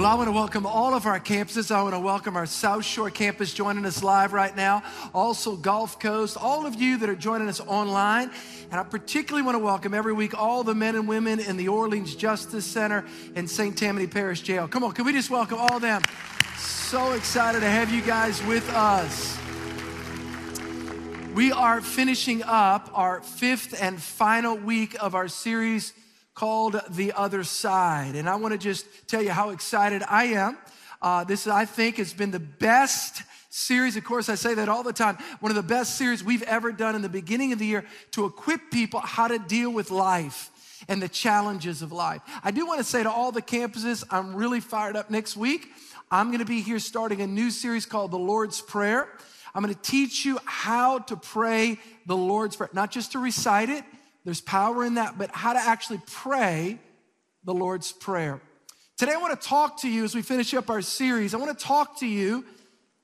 Well, I want to welcome all of our campuses. I want to welcome our South Shore campus joining us live right now. Also, Gulf Coast, all of you that are joining us online. And I particularly want to welcome every week all the men and women in the Orleans Justice Center and St. Tammany Parish Jail. Come on, can we just welcome all of them? So excited to have you guys with us. We are finishing up our fifth and final week of our series called The Other Side. And I want to just tell you how excited I am. Uh, this, I think, has been the best series. Of course, I say that all the time. One of the best series we've ever done in the beginning of the year to equip people how to deal with life and the challenges of life. I do want to say to all the campuses, I'm really fired up next week. I'm going to be here starting a new series called The Lord's Prayer. I'm going to teach you how to pray the Lord's Prayer, not just to recite it, there's power in that, but how to actually pray the Lord's Prayer. Today, I want to talk to you as we finish up our series. I want to talk to you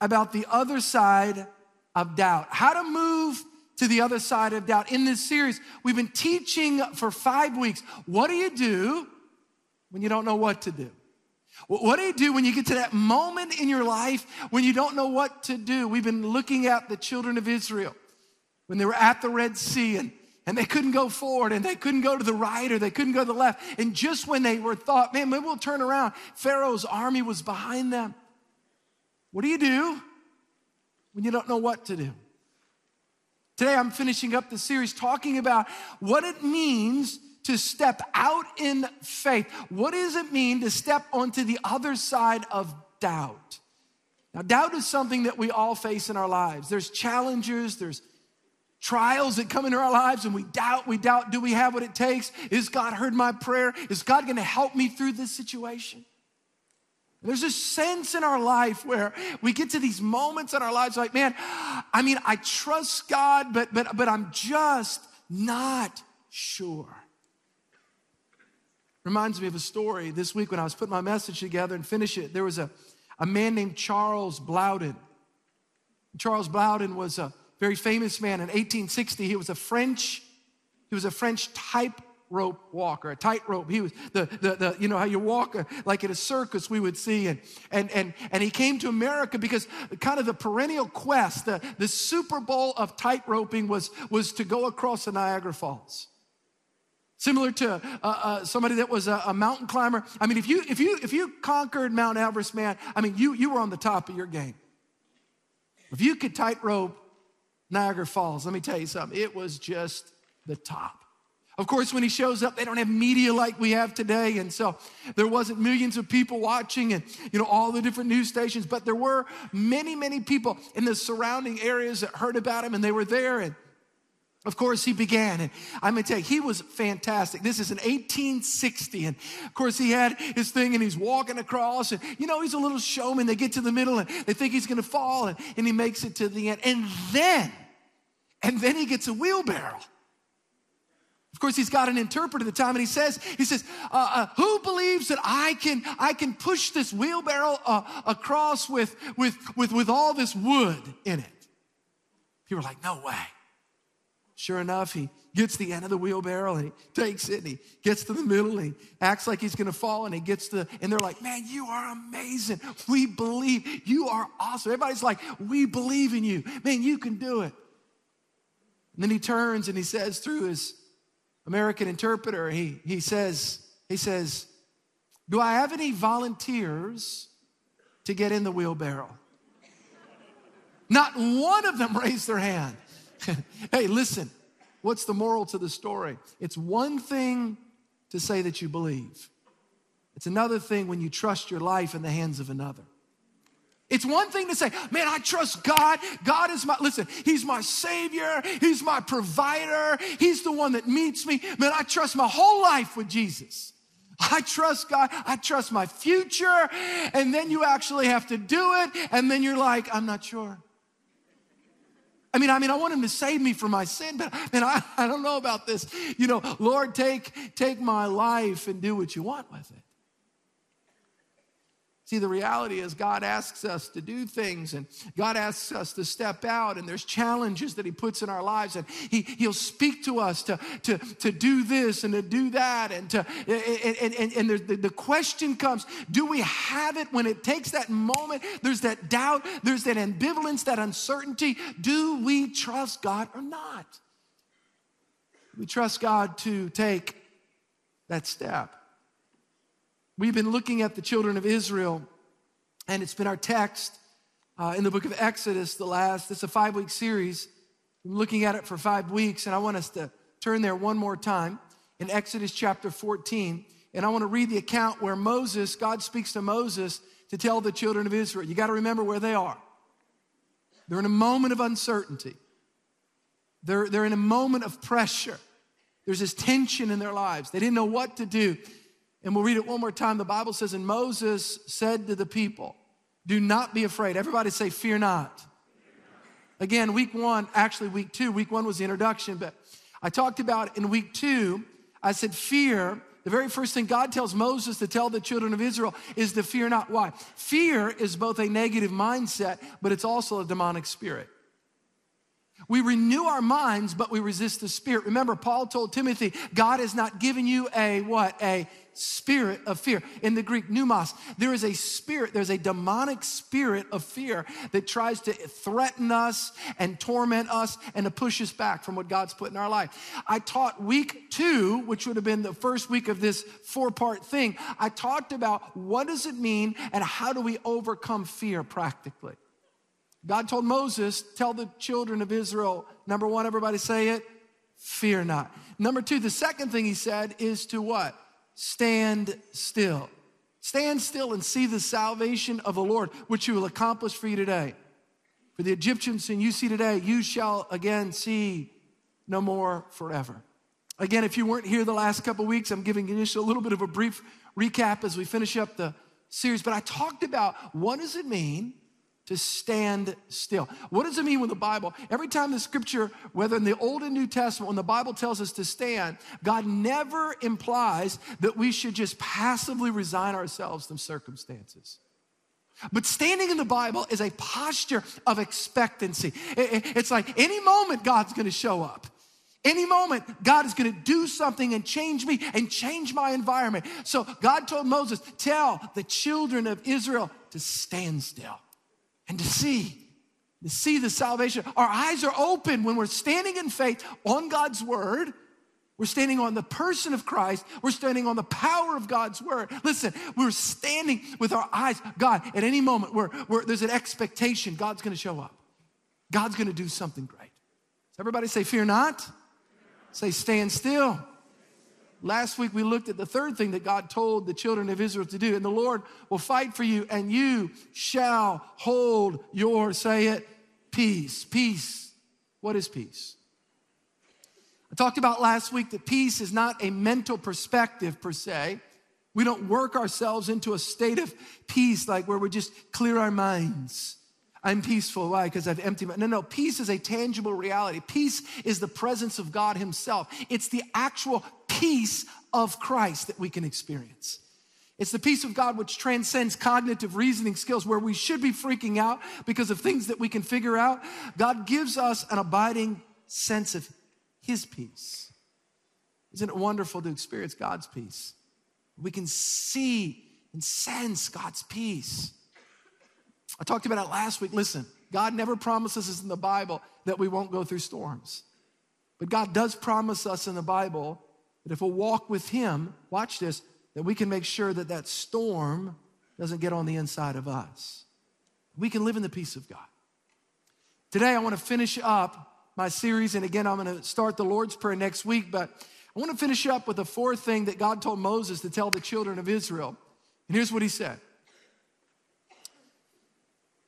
about the other side of doubt, how to move to the other side of doubt. In this series, we've been teaching for five weeks. What do you do when you don't know what to do? What do you do when you get to that moment in your life when you don't know what to do? We've been looking at the children of Israel when they were at the Red Sea and and they couldn't go forward and they couldn't go to the right or they couldn't go to the left. And just when they were thought, man, maybe we'll turn around, Pharaoh's army was behind them. What do you do when you don't know what to do? Today I'm finishing up the series talking about what it means to step out in faith. What does it mean to step onto the other side of doubt? Now, doubt is something that we all face in our lives. There's challenges, there's trials that come into our lives and we doubt, we doubt, do we have what it takes? Is God heard my prayer? Is God going to help me through this situation? There's a sense in our life where we get to these moments in our lives like, man, I mean, I trust God, but but but I'm just not sure. Reminds me of a story this week when I was putting my message together and finish it. There was a, a man named Charles Blondin. Charles Blondin was a very famous man in 1860. He was a French, he was a French tightrope walker, a tightrope. He was the, the, the, you know, how you walk uh, like at a circus we would see. And, and, and, and he came to America because kind of the perennial quest, the, the Super Bowl of tightroping was, was to go across the Niagara Falls. Similar to uh, uh, somebody that was a, a, mountain climber. I mean, if you, if, you, if you conquered Mount Everest, man, I mean, you, you were on the top of your game. If you could tightrope Niagara Falls, let me tell you something, it was just the top. Of course, when he shows up, they don't have media like we have today. And so there wasn't millions of people watching and, you know, all the different news stations, but there were many, many people in the surrounding areas that heard about him and they were there. And of course, he began, and I'm gonna tell you, he was fantastic. This is in 1860, and of course, he had his thing, and he's walking across, and you know, he's a little showman. They get to the middle, and they think he's gonna fall, and, and he makes it to the end. And then, and then he gets a wheelbarrow. Of course, he's got an interpreter at the time, and he says, "He says, uh, uh, who believes that I can I can push this wheelbarrow uh, across with with with with all this wood in it?" People are like, "No way." Sure enough, he gets the end of the wheelbarrow and he takes it and he gets to the middle and he acts like he's gonna fall and he gets to, and they're like, man, you are amazing. We believe you are awesome. Everybody's like, we believe in you. Man, you can do it. And then he turns and he says through his American interpreter, he, he says, he says, do I have any volunteers to get in the wheelbarrow? Not one of them raised their hand. hey, listen, what's the moral to the story? It's one thing to say that you believe, it's another thing when you trust your life in the hands of another. It's one thing to say, man, I trust God. God is my, listen, He's my Savior. He's my provider. He's the one that meets me. Man, I trust my whole life with Jesus. I trust God. I trust my future. And then you actually have to do it. And then you're like, I'm not sure. Mean, I mean, I want him to save me from my sin, but man, I, I don't know about this. You know, Lord, take, take my life and do what you want with it. See, the reality is God asks us to do things and God asks us to step out, and there's challenges that He puts in our lives, and he, He'll speak to us to, to, to do this and to do that. And, to, and, and, and the, the question comes do we have it when it takes that moment? There's that doubt, there's that ambivalence, that uncertainty. Do we trust God or not? We trust God to take that step. We've been looking at the children of Israel, and it's been our text uh, in the book of Exodus, the last, it's a five week series. I'm looking at it for five weeks, and I want us to turn there one more time in Exodus chapter 14. And I want to read the account where Moses, God speaks to Moses to tell the children of Israel. You got to remember where they are. They're in a moment of uncertainty, they're, they're in a moment of pressure. There's this tension in their lives. They didn't know what to do. And we'll read it one more time. The Bible says, And Moses said to the people, Do not be afraid. Everybody say, Fear not. Again, week one, actually, week two, week one was the introduction, but I talked about in week two, I said, Fear. The very first thing God tells Moses to tell the children of Israel is to fear not. Why? Fear is both a negative mindset, but it's also a demonic spirit. We renew our minds, but we resist the spirit. Remember, Paul told Timothy, God has not given you a what? A spirit of fear. In the Greek, pneumos, there is a spirit, there's a demonic spirit of fear that tries to threaten us and torment us and to push us back from what God's put in our life. I taught week two, which would have been the first week of this four part thing. I talked about what does it mean and how do we overcome fear practically. God told Moses, tell the children of Israel, number one, everybody say it, fear not. Number two, the second thing he said is to what? Stand still. Stand still and see the salvation of the Lord, which he will accomplish for you today. For the Egyptians and you see today, you shall again see no more forever. Again, if you weren't here the last couple weeks, I'm giving you just a little bit of a brief recap as we finish up the series. But I talked about what does it mean to stand still. What does it mean when the Bible, every time the scripture, whether in the Old and New Testament, when the Bible tells us to stand, God never implies that we should just passively resign ourselves to circumstances. But standing in the Bible is a posture of expectancy. It's like any moment God's gonna show up. Any moment, God is going to do something and change me and change my environment. So God told Moses, Tell the children of Israel to stand still and to see, to see the salvation. Our eyes are open when we're standing in faith on God's word. We're standing on the person of Christ. We're standing on the power of God's word. Listen, we're standing with our eyes. God, at any moment, where, where there's an expectation, God's going to show up. God's going to do something great. Everybody say, Fear not. Say, Stand still. Last week we looked at the third thing that God told the children of Israel to do, and the Lord will fight for you, and you shall hold your, say it, peace. Peace. What is peace? I talked about last week that peace is not a mental perspective per se. We don't work ourselves into a state of peace like where we just clear our minds. I'm peaceful. Why? Because I've emptied my. No, no. Peace is a tangible reality. Peace is the presence of God Himself. It's the actual peace of Christ that we can experience. It's the peace of God which transcends cognitive reasoning skills where we should be freaking out because of things that we can figure out. God gives us an abiding sense of His peace. Isn't it wonderful to experience God's peace? We can see and sense God's peace. I talked about it last week. Listen, God never promises us in the Bible that we won't go through storms. But God does promise us in the Bible that if we'll walk with Him, watch this, that we can make sure that that storm doesn't get on the inside of us. We can live in the peace of God. Today, I want to finish up my series, and again, I'm going to start the Lord's Prayer next week, but I want to finish up with the fourth thing that God told Moses to tell the children of Israel. And here's what He said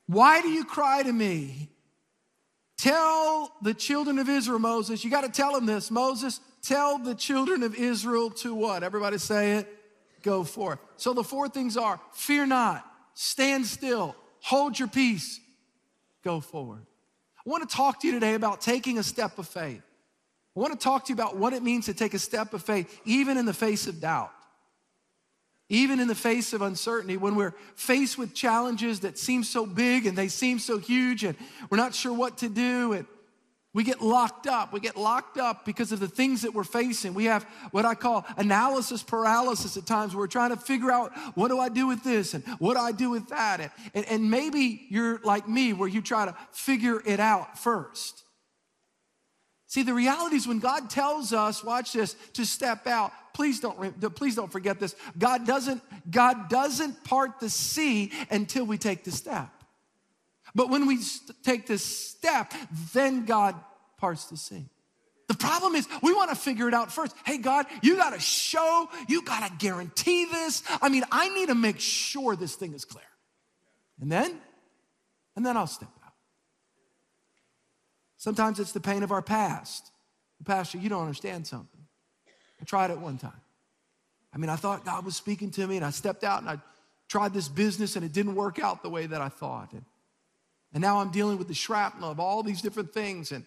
why do you cry to me? Tell the children of Israel, Moses, you got to tell them this. Moses, tell the children of Israel to what? Everybody say it. Go forth. So the four things are fear not, stand still, hold your peace, go forward. I want to talk to you today about taking a step of faith. I want to talk to you about what it means to take a step of faith, even in the face of doubt. Even in the face of uncertainty, when we're faced with challenges that seem so big and they seem so huge and we're not sure what to do and we get locked up. We get locked up because of the things that we're facing. We have what I call analysis paralysis at times where we're trying to figure out what do I do with this and what do I do with that. And, and, and maybe you're like me where you try to figure it out first. See, the reality is when God tells us, watch this, to step out, please don't, please don't forget this. God doesn't, God doesn't part the sea until we take the step. But when we take this step, then God parts the sea. The problem is we want to figure it out first. Hey, God, you got to show, you got to guarantee this. I mean, I need to make sure this thing is clear. And then, and then I'll step. Sometimes it's the pain of our past. Pastor, you don't understand something. I tried it one time. I mean, I thought God was speaking to me, and I stepped out and I tried this business, and it didn't work out the way that I thought. And, and now I'm dealing with the shrapnel of all these different things. And,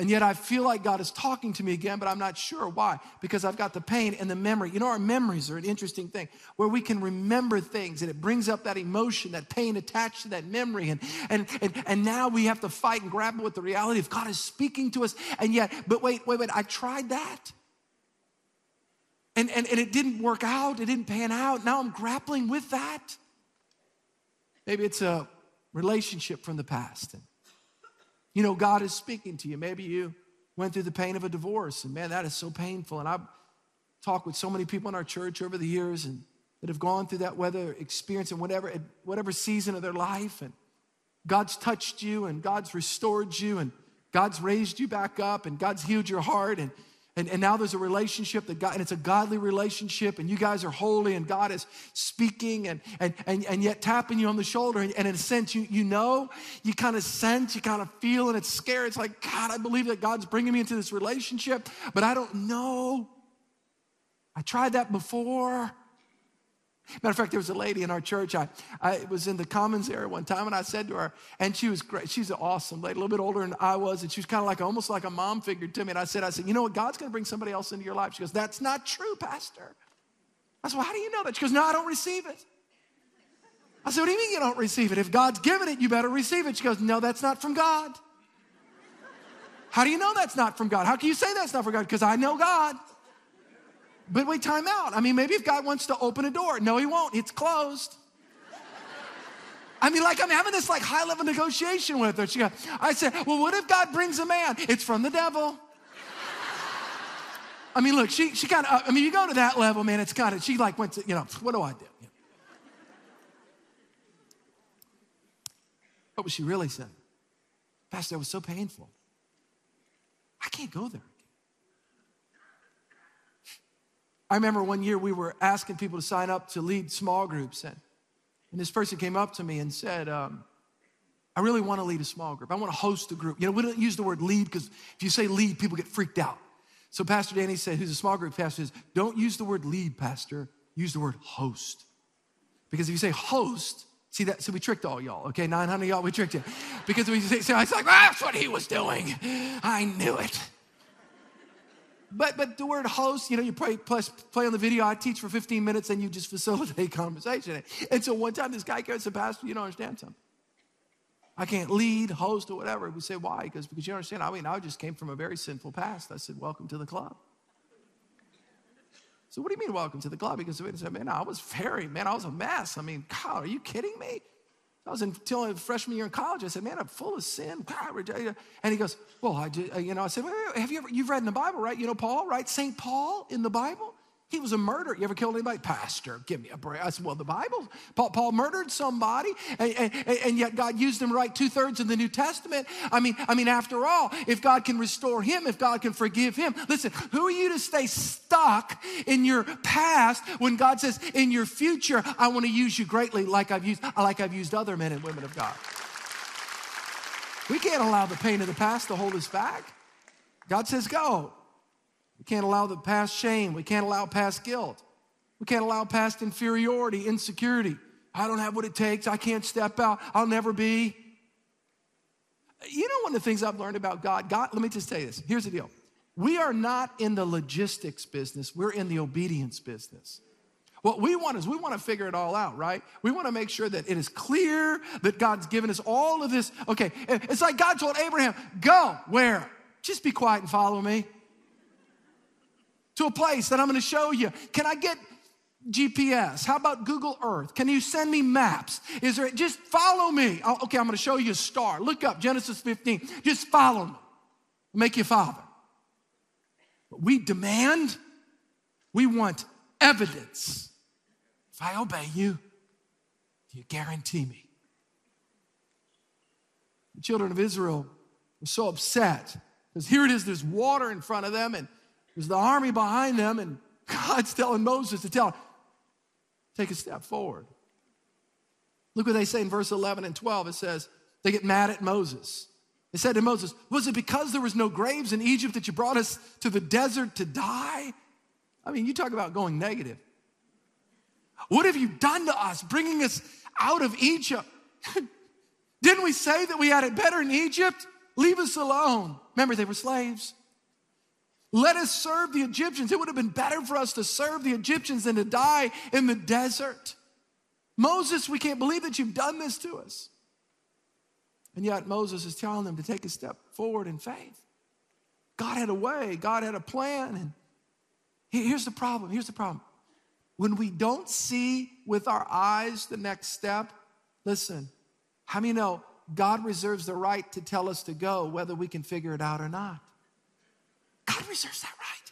and yet I feel like God is talking to me again, but I'm not sure why. Because I've got the pain and the memory. You know, our memories are an interesting thing where we can remember things and it brings up that emotion, that pain attached to that memory. And, and, and, and now we have to fight and grapple with the reality of God is speaking to us. And yet, but wait, wait, wait, I tried that. And, and, and it didn't work out, it didn't pan out. Now I'm grappling with that. Maybe it's a relationship from the past. And, you know, God is speaking to you. Maybe you went through the pain of a divorce, and man, that is so painful. And I've talked with so many people in our church over the years and that have gone through that weather experience in whatever, whatever season of their life. And God's touched you and God's restored you and God's raised you back up and God's healed your heart. And and, and now there's a relationship that God, and it's a godly relationship, and you guys are holy, and God is speaking and, and, and, and yet tapping you on the shoulder. And, and in a sense, you, you know, you kind of sense, you kind of feel, and it's scary. It's like, God, I believe that God's bringing me into this relationship, but I don't know. I tried that before. Matter of fact, there was a lady in our church. I, I was in the commons area one time, and I said to her, and she was great. She's an awesome lady, a little bit older than I was, and she was kind of like almost like a mom figure to me. And I said, I said, you know what? God's going to bring somebody else into your life. She goes, that's not true, Pastor. I said, well, how do you know that? She goes, no, I don't receive it. I said, what do you mean you don't receive it? If God's given it, you better receive it. She goes, no, that's not from God. How do you know that's not from God? How can you say that's not from God? Because I know God. But wait, time out. I mean, maybe if God wants to open a door, no, He won't. It's closed. I mean, like I'm having this like high level negotiation with her. She goes, I said, well, what if God brings a man? It's from the devil. I mean, look, she she kind of. Uh, I mean, you go to that level, man. It's kind of. She like went to, you know, what do I do? What was she really saying? Pastor, it was so painful. I can't go there. I remember one year we were asking people to sign up to lead small groups, and, and this person came up to me and said, um, I really want to lead a small group. I want to host a group. You know, we don't use the word lead because if you say lead, people get freaked out. So Pastor Danny said, who's a small group pastor, says, don't use the word lead, Pastor. Use the word host. Because if you say host, see that, so we tricked all y'all, okay? 900 y'all, we tricked you. Because we say, so I was like, that's what he was doing. I knew it. But but the word host, you know, you play, play, play on the video. I teach for 15 minutes and you just facilitate conversation. And so one time this guy and said, Pastor, you don't understand something. I can't lead, host, or whatever. We say, why? Because because you understand, I mean, I just came from a very sinful past. I said, welcome to the club. So what do you mean, welcome to the club? Because he said, man, I was very, man, I was a mess. I mean, God, are you kidding me? I was until a freshman year in college. I said, "Man, I'm full of sin." And he goes, "Well, I did, you know." I said, "Have you ever? You've read in the Bible, right? You know Paul, right? Saint Paul in the Bible." He was a murderer. You ever killed anybody? Pastor, give me a break. I said, well, the Bible, Paul, Paul murdered somebody, and, and, and, yet God used him to write two-thirds of the New Testament. I mean, I mean, after all, if God can restore him, if God can forgive him, listen, who are you to stay stuck in your past when God says, in your future, I want to use you greatly like I've used, like I've used other men and women of God. We can't allow the pain of the past to hold us back. God says, go. We can't allow the past shame. We can't allow past guilt. We can't allow past inferiority, insecurity. I don't have what it takes. I can't step out. I'll never be. You know, one of the things I've learned about God, God, let me just you this. Here's the deal. We are not in the logistics business, we're in the obedience business. What we want is we want to figure it all out, right? We want to make sure that it is clear that God's given us all of this. Okay, it's like God told Abraham, go where? Just be quiet and follow me to a place that I'm going to show you. Can I get GPS? How about Google Earth? Can you send me maps? Is there just follow me? Oh, okay, I'm going to show you a star. Look up Genesis 15. Just follow me. make you father. But we demand, we want evidence. If I obey you, you guarantee me? The children of Israel were so upset because here it is, there's water in front of them, and there's the army behind them, and God's telling Moses to tell, take a step forward. Look what they say in verse 11 and 12. It says, they get mad at Moses. They said to Moses, Was it because there was no graves in Egypt that you brought us to the desert to die? I mean, you talk about going negative. What have you done to us, bringing us out of Egypt? Didn't we say that we had it better in Egypt? Leave us alone. Remember, they were slaves. Let us serve the Egyptians. It would have been better for us to serve the Egyptians than to die in the desert. Moses, we can't believe that you've done this to us. And yet, Moses is telling them to take a step forward in faith. God had a way, God had a plan. And here's the problem here's the problem when we don't see with our eyes the next step, listen, how many know God reserves the right to tell us to go whether we can figure it out or not? Reserves that right.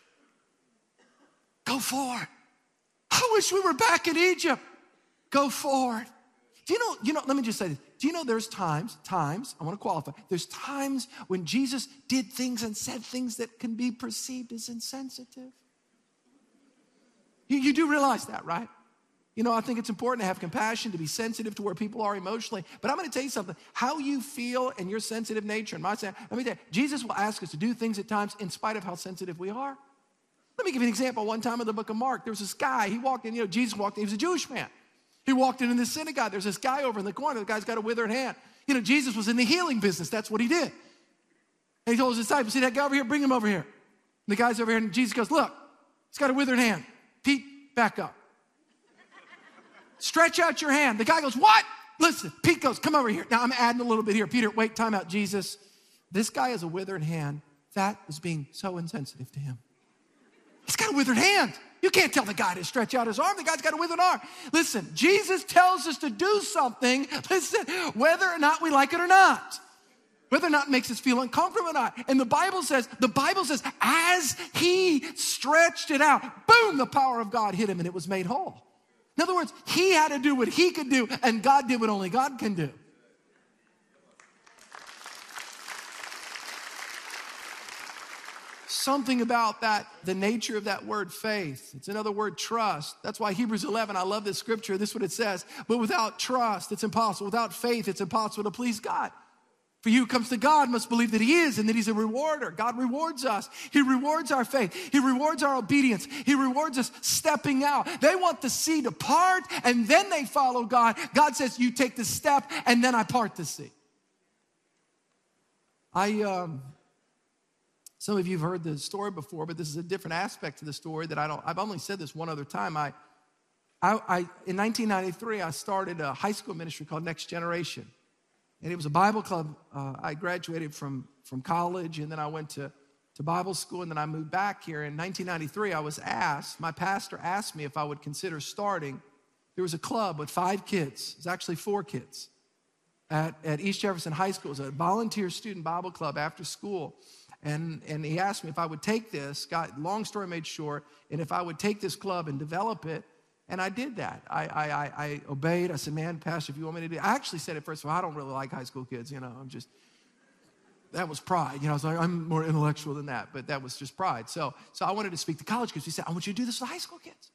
Go forward. I wish we were back in Egypt. Go forward. Do you know, you know, let me just say this. Do you know there's times, times, I want to qualify, there's times when Jesus did things and said things that can be perceived as insensitive? You, you do realize that, right? You know, I think it's important to have compassion, to be sensitive to where people are emotionally. But I'm going to tell you something. How you feel and your sensitive nature, and my let me tell you, Jesus will ask us to do things at times in spite of how sensitive we are. Let me give you an example. One time in the book of Mark, there was this guy. He walked in, you know, Jesus walked in. He was a Jewish man. He walked in in the synagogue. There's this guy over in the corner. The guy's got a withered hand. You know, Jesus was in the healing business. That's what he did. And he told his disciples, see that guy over here? Bring him over here. And the guy's over here, and Jesus goes, look, he's got a withered hand. Pete, back up. Stretch out your hand. The guy goes, What? Listen, Pete goes, Come over here. Now I'm adding a little bit here. Peter, wait, time out, Jesus. This guy has a withered hand. That is being so insensitive to him. He's got a withered hand. You can't tell the guy to stretch out his arm. The guy's got a withered arm. Listen, Jesus tells us to do something, listen, whether or not we like it or not whether or not it makes us feel uncomfortable or not. And the Bible says, the Bible says, as he stretched it out, boom, the power of God hit him and it was made whole. In other words, he had to do what he could do, and God did what only God can do. Something about that, the nature of that word faith. It's another word trust. That's why Hebrews 11, I love this scripture. This is what it says. But without trust, it's impossible. Without faith, it's impossible to please God. For you who comes to God must believe that He is and that He's a rewarder. God rewards us. He rewards our faith. He rewards our obedience. He rewards us stepping out. They want the sea to part and then they follow God. God says, You take the step and then I part the sea. I, um, some of you have heard the story before, but this is a different aspect to the story that I don't, I've only said this one other time. I, I, I in 1993, I started a high school ministry called Next Generation. And it was a Bible club. Uh, I graduated from, from college and then I went to, to Bible school and then I moved back here. In 1993, I was asked, my pastor asked me if I would consider starting. There was a club with five kids, it was actually four kids at, at East Jefferson High School. It was a volunteer student Bible club after school. And, and he asked me if I would take this, got long story made short, and if I would take this club and develop it and I did that. I, I, I, obeyed. I said, man, Pastor, if you want me to do it. I actually said it first of all, I don't really like high school kids. You know, I'm just, that was pride. You know, I was like, I'm more intellectual than that, but that was just pride. So, so I wanted to speak to college kids. He said, I want you to do this with high school kids.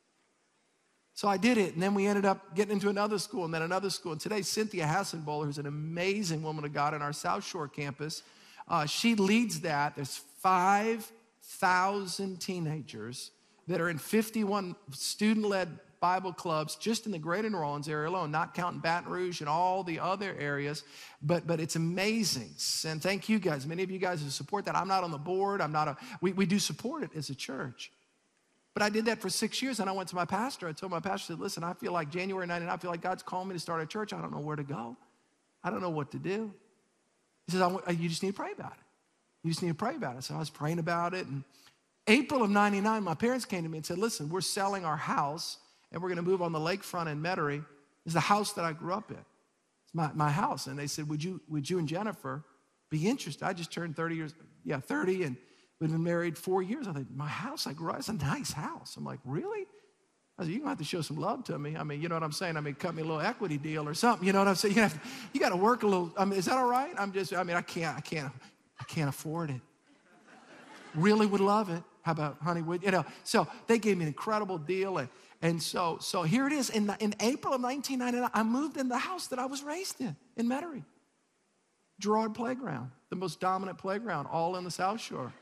So I did it, and then we ended up getting into another school, and then another school. And today, Cynthia Hassenbowler, who's an amazing woman of God on our South Shore campus, uh, she leads that. There's 5,000 teenagers that are in 51 student-led Bible clubs just in the greater New Orleans area alone, not counting Baton Rouge and all the other areas. But, but it's amazing. And thank you guys. Many of you guys who support that. I'm not on the board. I'm not a, we, we do support it as a church. But I did that for six years, and I went to my pastor. I told my pastor, I said, listen, I feel like January 99, I feel like God's calling me to start a church. I don't know where to go. I don't know what to do. He says, "I you just need to pray about it. You just need to pray about it. So I was praying about it. And April of 99, my parents came to me and said, listen, we're selling our house, and we're going to move on the lakefront in Metairie. It's the house that I grew up in. It's my, my house. And they said, would you, would you and Jennifer be interested? I just turned 30 years, yeah, 30, and We've been married four years. I think, my house I grew up, it's a nice house. I'm like, really? I said, you're gonna have to show some love to me. I mean, you know what I'm saying? I mean, cut me a little equity deal or something. You know what I'm saying? You, have to, you gotta work a little. I mean, is that all right? I'm just, I mean, I can't, I can't, I can't afford it. Really would love it. How about Honeywood? You know, so they gave me an incredible deal. And, and so, so here it is. In, the, in April of 1999, I moved in the house that I was raised in, in Metairie. Girard Playground, the most dominant playground, all in the South Shore.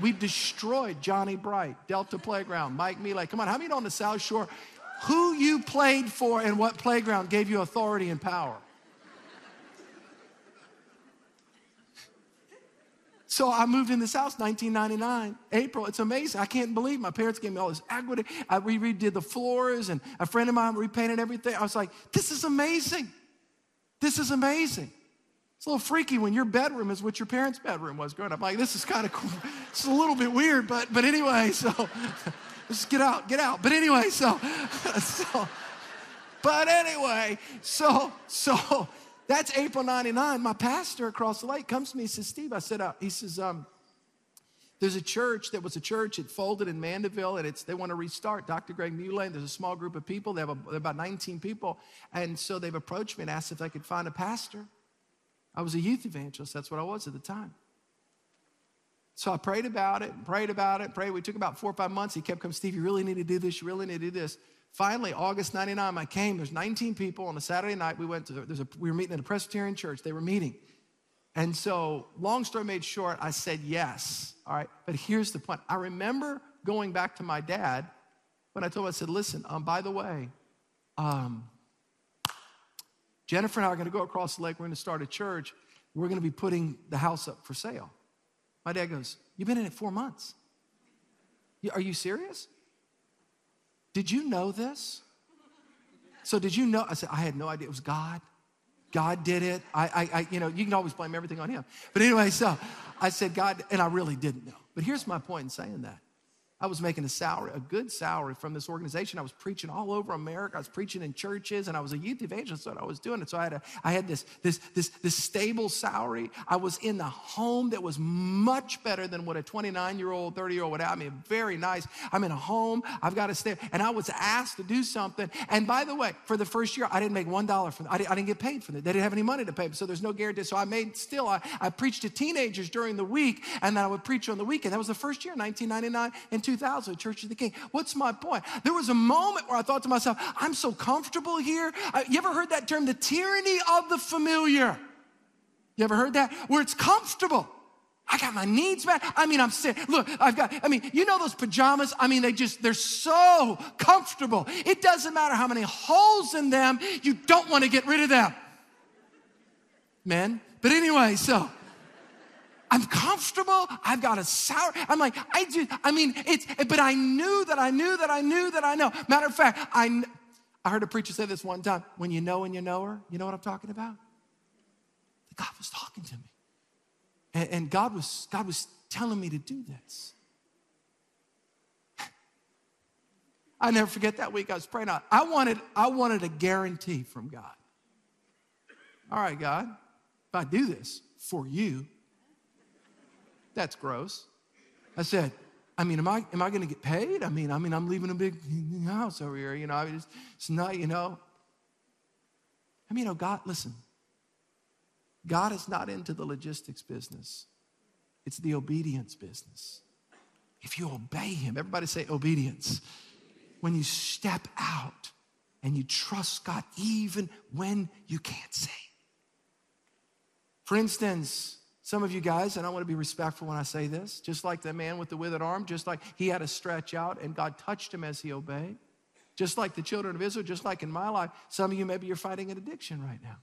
We destroyed Johnny Bright, Delta Playground, Mike Miley. Come on, how many on the South Shore who you played for and what playground gave you authority and power? So I moved in this house 1999, April. It's amazing. I can't believe my parents gave me all this equity. I redid the floors, and a friend of mine repainted everything. I was like, this is amazing. This is amazing. It's a little freaky when your bedroom is what your parents' bedroom was growing up. Like, this is kind of cool. It's a little bit weird, but but anyway, so just get out, get out. But anyway, so so but anyway, so so that's April 99. My pastor across the lake comes to me, he says, Steve, I said, uh, he says, um, there's a church that was a church, it folded in Mandeville, and it's they want to restart. Dr. Greg Mulane, there's a small group of people, they have a, about 19 people, and so they've approached me and asked if I could find a pastor. I was a youth evangelist. That's what I was at the time. So I prayed about it, and prayed about it, prayed. We took about four or five months. He kept coming, Steve, you really need to do this. You really need to do this. Finally, August 99, I came. There's 19 people on a Saturday night. We went to, there's a, we were meeting at a Presbyterian church. They were meeting. And so, long story made short, I said yes. All right. But here's the point. I remember going back to my dad when I told him, I said, listen, um, by the way, um, Jennifer and I are going to go across the lake. We're going to start a church. We're going to be putting the house up for sale. My dad goes, You've been in it four months. Are you serious? Did you know this? So, did you know? I said, I had no idea. It was God. God did it. I, I, I, you know, you can always blame everything on Him. But anyway, so I said, God, and I really didn't know. But here's my point in saying that I was making a salary, a good salary from this organization. I was preaching all over America. I was preaching in churches, and I was a youth evangelist. That's what I was doing. And so I had, a, I had this, this, this, this stable salary. I was in the home that was much better than what a 29 year old, 30 year old would have. I mean, very nice. I'm in a home. I've got to stay. And I was asked to do something. And by the way, for the first year, I didn't make one dollar from. I didn't, I didn't get paid for it. They didn't have any money to pay. Me, so there's no guarantee. So I made still. I, I preached to teenagers during the week, and then I would preach on the weekend. That was the first year, 1999 and 2000, Church of the King. What's my point? There was a moment where I thought to myself, I'm so comfortable here. You ever heard that term, the tyranny of the familiar? You ever heard that? Where it's comfortable. I got my needs met. I mean, I'm sick. Look, I've got, I mean, you know those pajamas? I mean, they just, they're so comfortable. It doesn't matter how many holes in them, you don't want to get rid of them. Men. But anyway, so I'm comfortable. I've got a sour. I'm like, I do. I mean, it's, but I knew that I knew that I knew that I know. Matter of fact, I, I heard a preacher say this one time when you know and you know her, you know what I'm talking about? God was talking to me. And, and God, was, God was telling me to do this. I never forget that week I was praying out. I wanted, I wanted a guarantee from God. All right, God, if I do this for you, that's gross. I said, I mean, am I, am I going to get paid? I mean, I mean, I'm leaving a big house over here, you know, I mean, it's, it's not, you know. I mean, oh, God, listen, God is not into the logistics business. It's the obedience business. If you obey him, everybody say obedience. When you step out and you trust God even when you can't see. For instance, some of you guys, and I want to be respectful when I say this, just like the man with the withered arm, just like he had to stretch out and God touched him as he obeyed. Just like the children of Israel, just like in my life, some of you maybe you're fighting an addiction right now.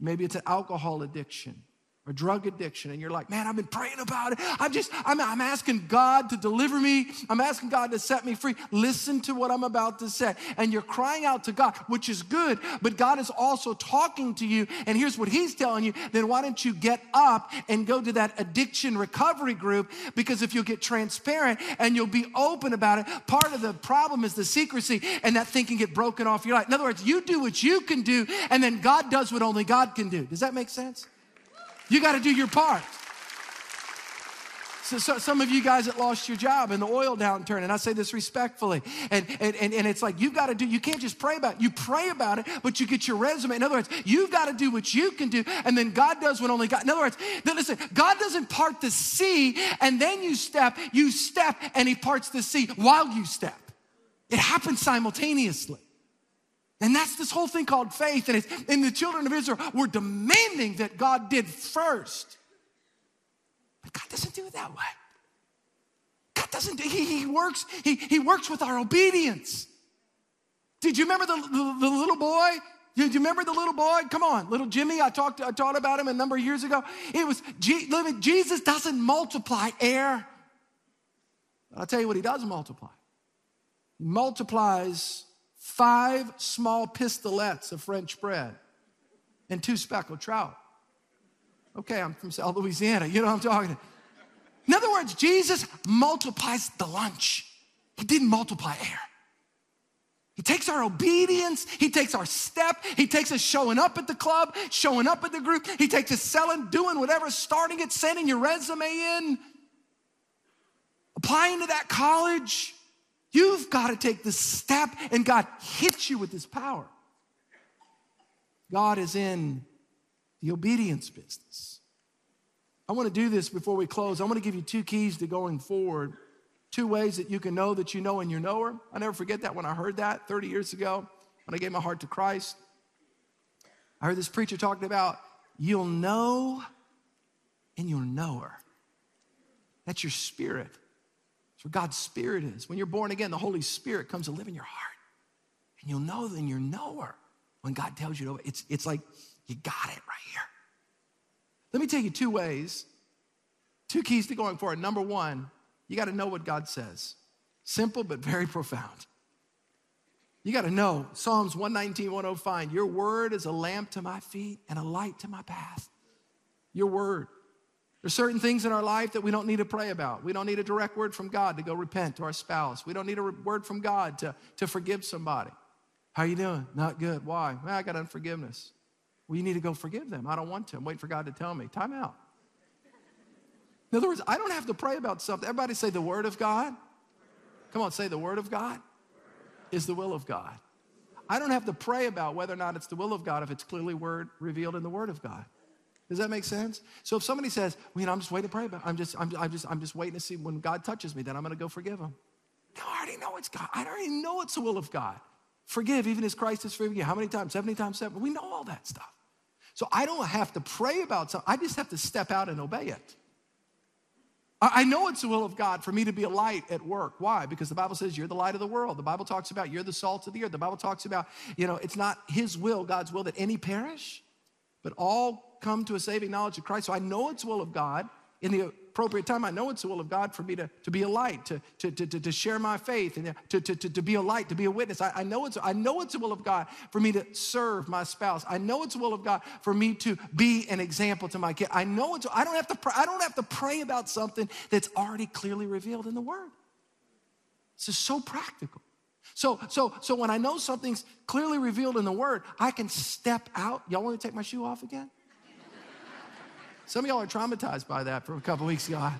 Maybe it's an alcohol addiction. Or drug addiction and you're like man i've been praying about it. I'm just I'm, I'm asking god to deliver me. I'm asking god to set me free. Listen to what i'm about to say. And you're crying out to god which is good but god is also talking to you and here's what he's telling you then why don't you get up and go to that addiction recovery group? Because if you'll get transparent and you'll be open about it part of the problem is the secrecy and that thing can get broken off your life. In other words you do what you can do and then god does what only god can do. Does that make sense you got to do your part. So, so, some of you guys that lost your job in the oil downturn, and I say this respectfully, and, and, and, and it's like you've got to do, you can't just pray about it. You pray about it, but you get your resume. In other words, you've got to do what you can do, and then God does what only God. In other words, listen, God doesn't part the sea and then you step, you step, and He parts the sea while you step. It happens simultaneously. And that's this whole thing called faith. And, it's, and the children of Israel were demanding that God did first. But God doesn't do it that way. God doesn't, he, he works, he, he works with our obedience. Did you remember the, the, the little boy do you remember the little boy? Come on, little Jimmy. I talked, I taught about him a number of years ago. It was Jesus doesn't multiply air. I'll tell you what he does multiply. He multiplies five small pistolets of French bread and two speckled trout. Okay, I'm from South Louisiana. You know what I'm talking. In other words, Jesus multiplies the lunch. He didn't multiply air. He takes our obedience, he takes our step, he takes us showing up at the club, showing up at the group, he takes us selling, doing whatever, starting it, sending your resume in, applying to that college, You've got to take the step, and God hits you with His power. God is in the obedience business. I want to do this before we close. I want to give you two keys to going forward, two ways that you can know that you know and you know her. I never forget that when I heard that 30 years ago when I gave my heart to Christ. I heard this preacher talking about you'll know and you'll know her. That's your spirit God's Spirit is. When you're born again, the Holy Spirit comes to live in your heart. And you'll know then you're knower when God tells you to. It's, it's like you got it right here. Let me tell you two ways, two keys to going forward. Number one, you got to know what God says. Simple but very profound. You got to know Psalms 119, 105. Your word is a lamp to my feet and a light to my path. Your word. There's certain things in our life that we don't need to pray about. We don't need a direct word from God to go repent to our spouse. We don't need a word from God to, to forgive somebody. How you doing? Not good. Why? Well, I got unforgiveness. Well, you need to go forgive them. I don't want to. I'm waiting for God to tell me. Time out. In other words, I don't have to pray about something. Everybody say the word of God. Come on, say the word of God is the will of God. I don't have to pray about whether or not it's the will of God if it's clearly word revealed in the word of God. Does that make sense? So if somebody says, well, you know, I'm just waiting to pray it. I'm just, I'm, I'm just, I'm just waiting to see when God touches me, then I'm to go forgive him. No, I already know it's God. I already know it's the will of God. Forgive even as Christ has forgiven you. How many times? 70 times seven. We know all that stuff. So I don't have to pray about something. I just have to step out and obey it. I know it's the will of God for me to be a light at work. Why? Because the Bible says you're the light of the world. The Bible talks about you're the salt of the earth. The Bible talks about, you know, it's not His will, God's will, that any perish, but all come to a saving knowledge of Christ. So I know it's will of God in the appropriate time. I know it's the will of God for me to, to be a light, to, to, to, to share my faith, and to, to, to, to be a light, to be a witness. I, I, know it's, I know it's the will of God for me to serve my spouse. I know it's the will of God for me to be an example to my kid. I know it's, I don't have to, pray, I don't have to pray about something that's already clearly revealed in the Word. This is so practical. So, so, so when I know something's clearly revealed in the Word, I can step out. Y'all want to take my shoe off again? Some of y'all are traumatized by that from a couple weeks ago.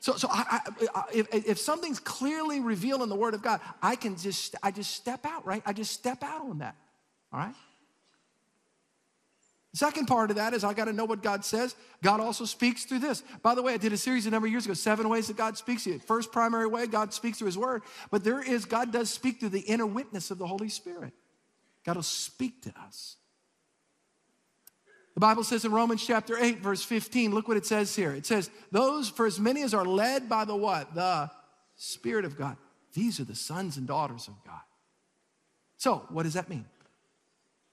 So, so I, I, if, if something's clearly revealed in the Word of God, I can just, I just step out, right? I just step out on that, all right? Second part of that is I got to know what God says. God also speaks through this. By the way, I did a series a number of years ago, seven ways that God speaks to you. First primary way, God speaks through His Word, but there is, God does speak through the inner witness of the Holy Spirit. God will speak to us. The Bible says in Romans chapter 8, verse 15, look what it says here. It says, Those, for as many as are led by the what? The Spirit of God. These are the sons and daughters of God. So, what does that mean?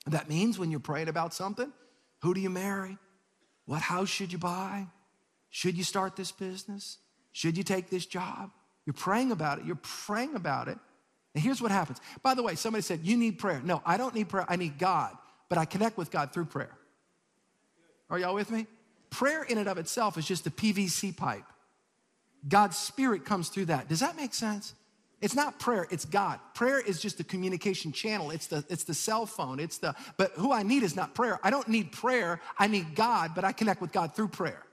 That means when you're praying about something, who do you marry? What house should you buy? Should you start this business? Should you take this job? You're praying about it. You're praying about it. And here's what happens. By the way, somebody said, You need prayer. No, I don't need prayer. I need God, but I connect with God through prayer. Are y'all with me? Prayer in and of itself is just a PVC pipe. God's spirit comes through that. Does that make sense? It's not prayer, it's God. Prayer is just a communication channel. It's the it's the cell phone. It's the but who I need is not prayer. I don't need prayer. I need God, but I connect with God through prayer.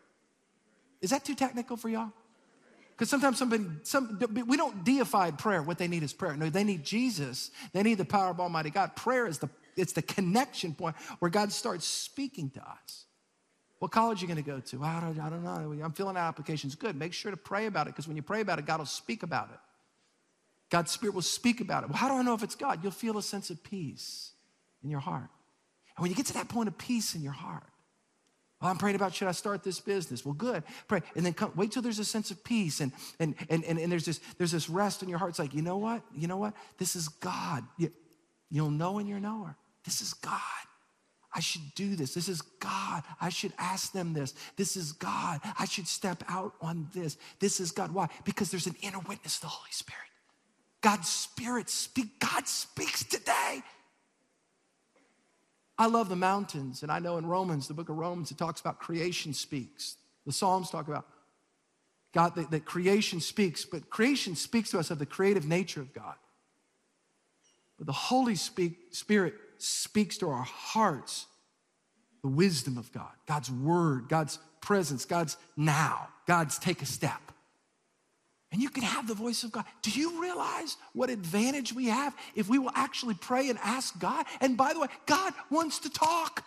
Is that too technical for y'all? Because sometimes somebody, some, we don't deify prayer. What they need is prayer. No, they need Jesus. They need the power of Almighty God. Prayer is the, it's the connection point where God starts speaking to us. What college are you going to go to? I don't, I don't know. I'm filling out applications. Good. Make sure to pray about it because when you pray about it, God will speak about it. God's Spirit will speak about it. Well, how do I know if it's God? You'll feel a sense of peace in your heart. And when you get to that point of peace in your heart, well, I'm praying about should I start this business? Well, good. Pray. And then come, wait till there's a sense of peace and, and, and, and, and there's, this, there's this rest in your heart. It's like, you know what? You know what? This is God. You, you'll know in your knower. This is God. I should do this. This is God. I should ask them this. This is God. I should step out on this. This is God. Why? Because there's an inner witness, the Holy Spirit. God's Spirit speak. God speaks today. I love the mountains, and I know in Romans, the book of Romans, it talks about creation speaks. The Psalms talk about God, that, that creation speaks, but creation speaks to us of the creative nature of God. But the Holy speak, Spirit speaks to our hearts the wisdom of God, God's word, God's presence, God's now, God's take a step. And you can have the voice of God. Do you realize what advantage we have if we will actually pray and ask God? And by the way, God wants to talk.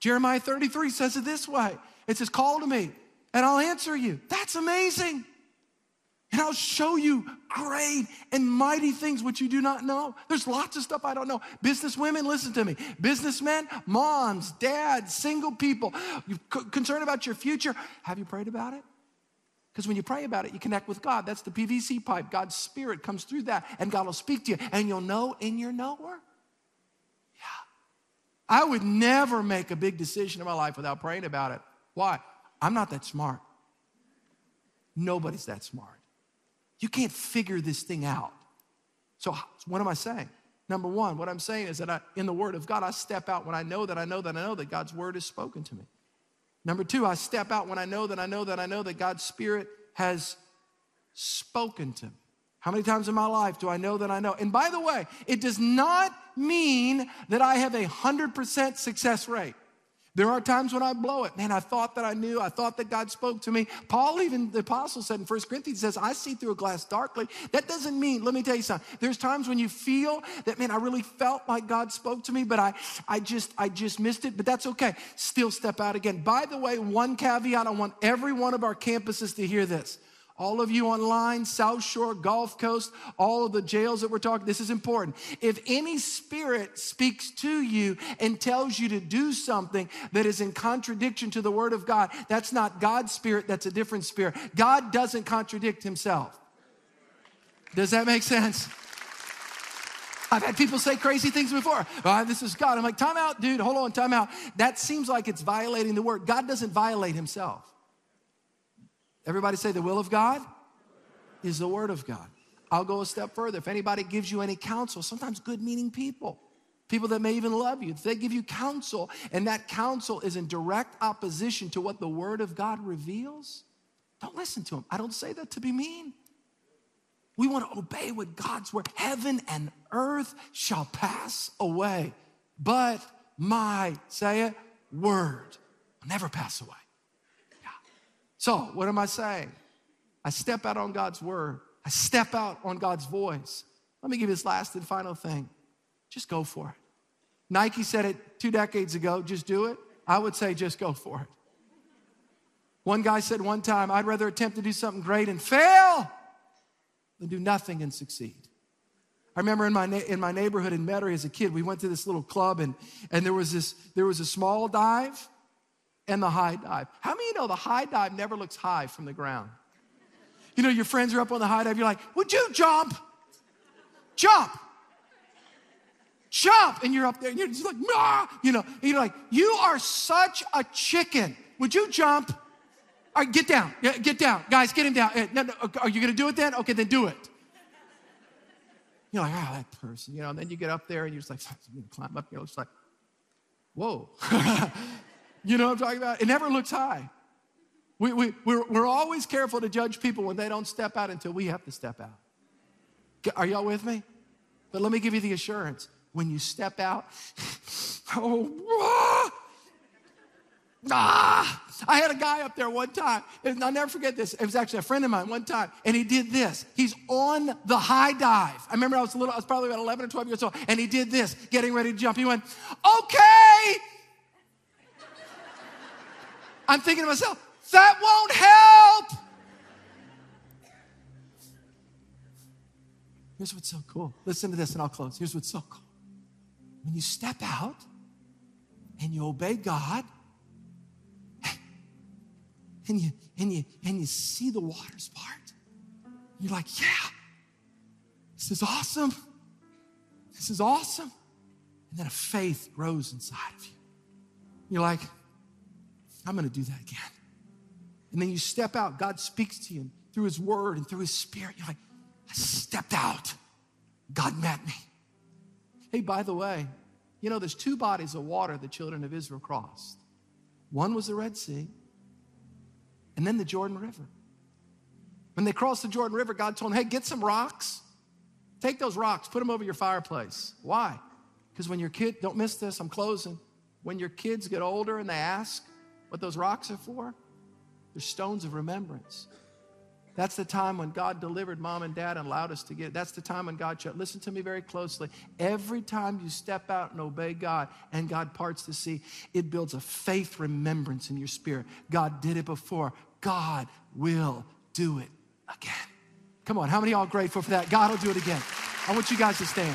Jeremiah 33 says it this way it says, Call to me and I'll answer you. That's amazing. And I'll show you great and mighty things which you do not know. There's lots of stuff I don't know. Business women, listen to me. Businessmen, moms, dads, single people, you concerned about your future. Have you prayed about it? Because when you pray about it, you connect with God. That's the PVC pipe. God's spirit comes through that, and God will speak to you, and you'll know in your knower. Yeah. I would never make a big decision in my life without praying about it. Why? I'm not that smart. Nobody's that smart. You can't figure this thing out. So, what am I saying? Number one, what I'm saying is that I, in the Word of God, I step out when I know that I know that I know that God's Word is spoken to me. Number two, I step out when I know that I know that I know that God's Spirit has spoken to me. How many times in my life do I know that I know? And by the way, it does not mean that I have a 100% success rate. There are times when I blow it. Man, I thought that I knew. I thought that God spoke to me. Paul, even the apostle said in 1 Corinthians, says, I see through a glass darkly. That doesn't mean, let me tell you something. There's times when you feel that, man, I really felt like God spoke to me, but I, I just, I just missed it. But that's okay. Still step out again. By the way, one caveat, I want every one of our campuses to hear this. All of you online, South Shore, Gulf Coast, all of the jails that we're talking, this is important. If any spirit speaks to you and tells you to do something that is in contradiction to the word of God, that's not God's spirit, that's a different spirit. God doesn't contradict himself. Does that make sense? I've had people say crazy things before. Oh, this is God. I'm like, time out, dude. Hold on, time out. That seems like it's violating the word. God doesn't violate himself. Everybody say the will of God is the word of God. I'll go a step further. If anybody gives you any counsel, sometimes good meaning people, people that may even love you, if they give you counsel and that counsel is in direct opposition to what the word of God reveals, don't listen to them. I don't say that to be mean. We want to obey what God's word. Heaven and earth shall pass away, but my, say it, word will never pass away. So, what am I saying? I step out on God's word, I step out on God's voice. Let me give you this last and final thing just go for it. Nike said it two decades ago just do it. I would say just go for it. One guy said one time, I'd rather attempt to do something great and fail than do nothing and succeed. I remember in my, in my neighborhood in Metairie as a kid, we went to this little club and, and there, was this, there was a small dive and the high dive. How many you know the high dive never looks high from the ground? You know, your friends are up on the high dive, you're like, would you jump? Jump. jump. And you're up there and you're just like, ah, you know, you're like, you are such a chicken. Would you jump? All right, get down. Yeah, get down. Guys, get him down. No, no, are you going to do it then? Okay, then do it. You're like, oh, that person, you know, and then you get up there and you're just like, climb up, you're just like, whoa. you know what I'm talking about? It never looks high. We, we, we're, we're always careful to judge people when they don't step out until we have to step out. Are y'all with me? But let me give you the assurance when you step out, oh, ah, I had a guy up there one time, and I'll never forget this. It was actually a friend of mine one time, and he did this. He's on the high dive. I remember I was a little, I was probably about 11 or 12 years old, and he did this, getting ready to jump. He went, okay. I'm thinking to myself, that won't help. Here's what's so cool. Listen to this and I'll close. Here's what's so cool. When you step out and you obey God, and you and you and you see the waters part, you're like, yeah, this is awesome. This is awesome. And then a faith grows inside of you. You're like, I'm gonna do that again. And then you step out, God speaks to you through His Word and through His Spirit. You're like, I stepped out. God met me. Hey, by the way, you know, there's two bodies of water the children of Israel crossed. One was the Red Sea, and then the Jordan River. When they crossed the Jordan River, God told them, hey, get some rocks. Take those rocks, put them over your fireplace. Why? Because when your kid, don't miss this, I'm closing. When your kids get older and they ask what those rocks are for, they're stones of remembrance. That's the time when God delivered mom and dad and allowed us to get. That's the time when God shut. Listen to me very closely. Every time you step out and obey God and God parts the sea, it builds a faith remembrance in your spirit. God did it before. God will do it again. Come on, how many are grateful for that? God will do it again. I want you guys to stand.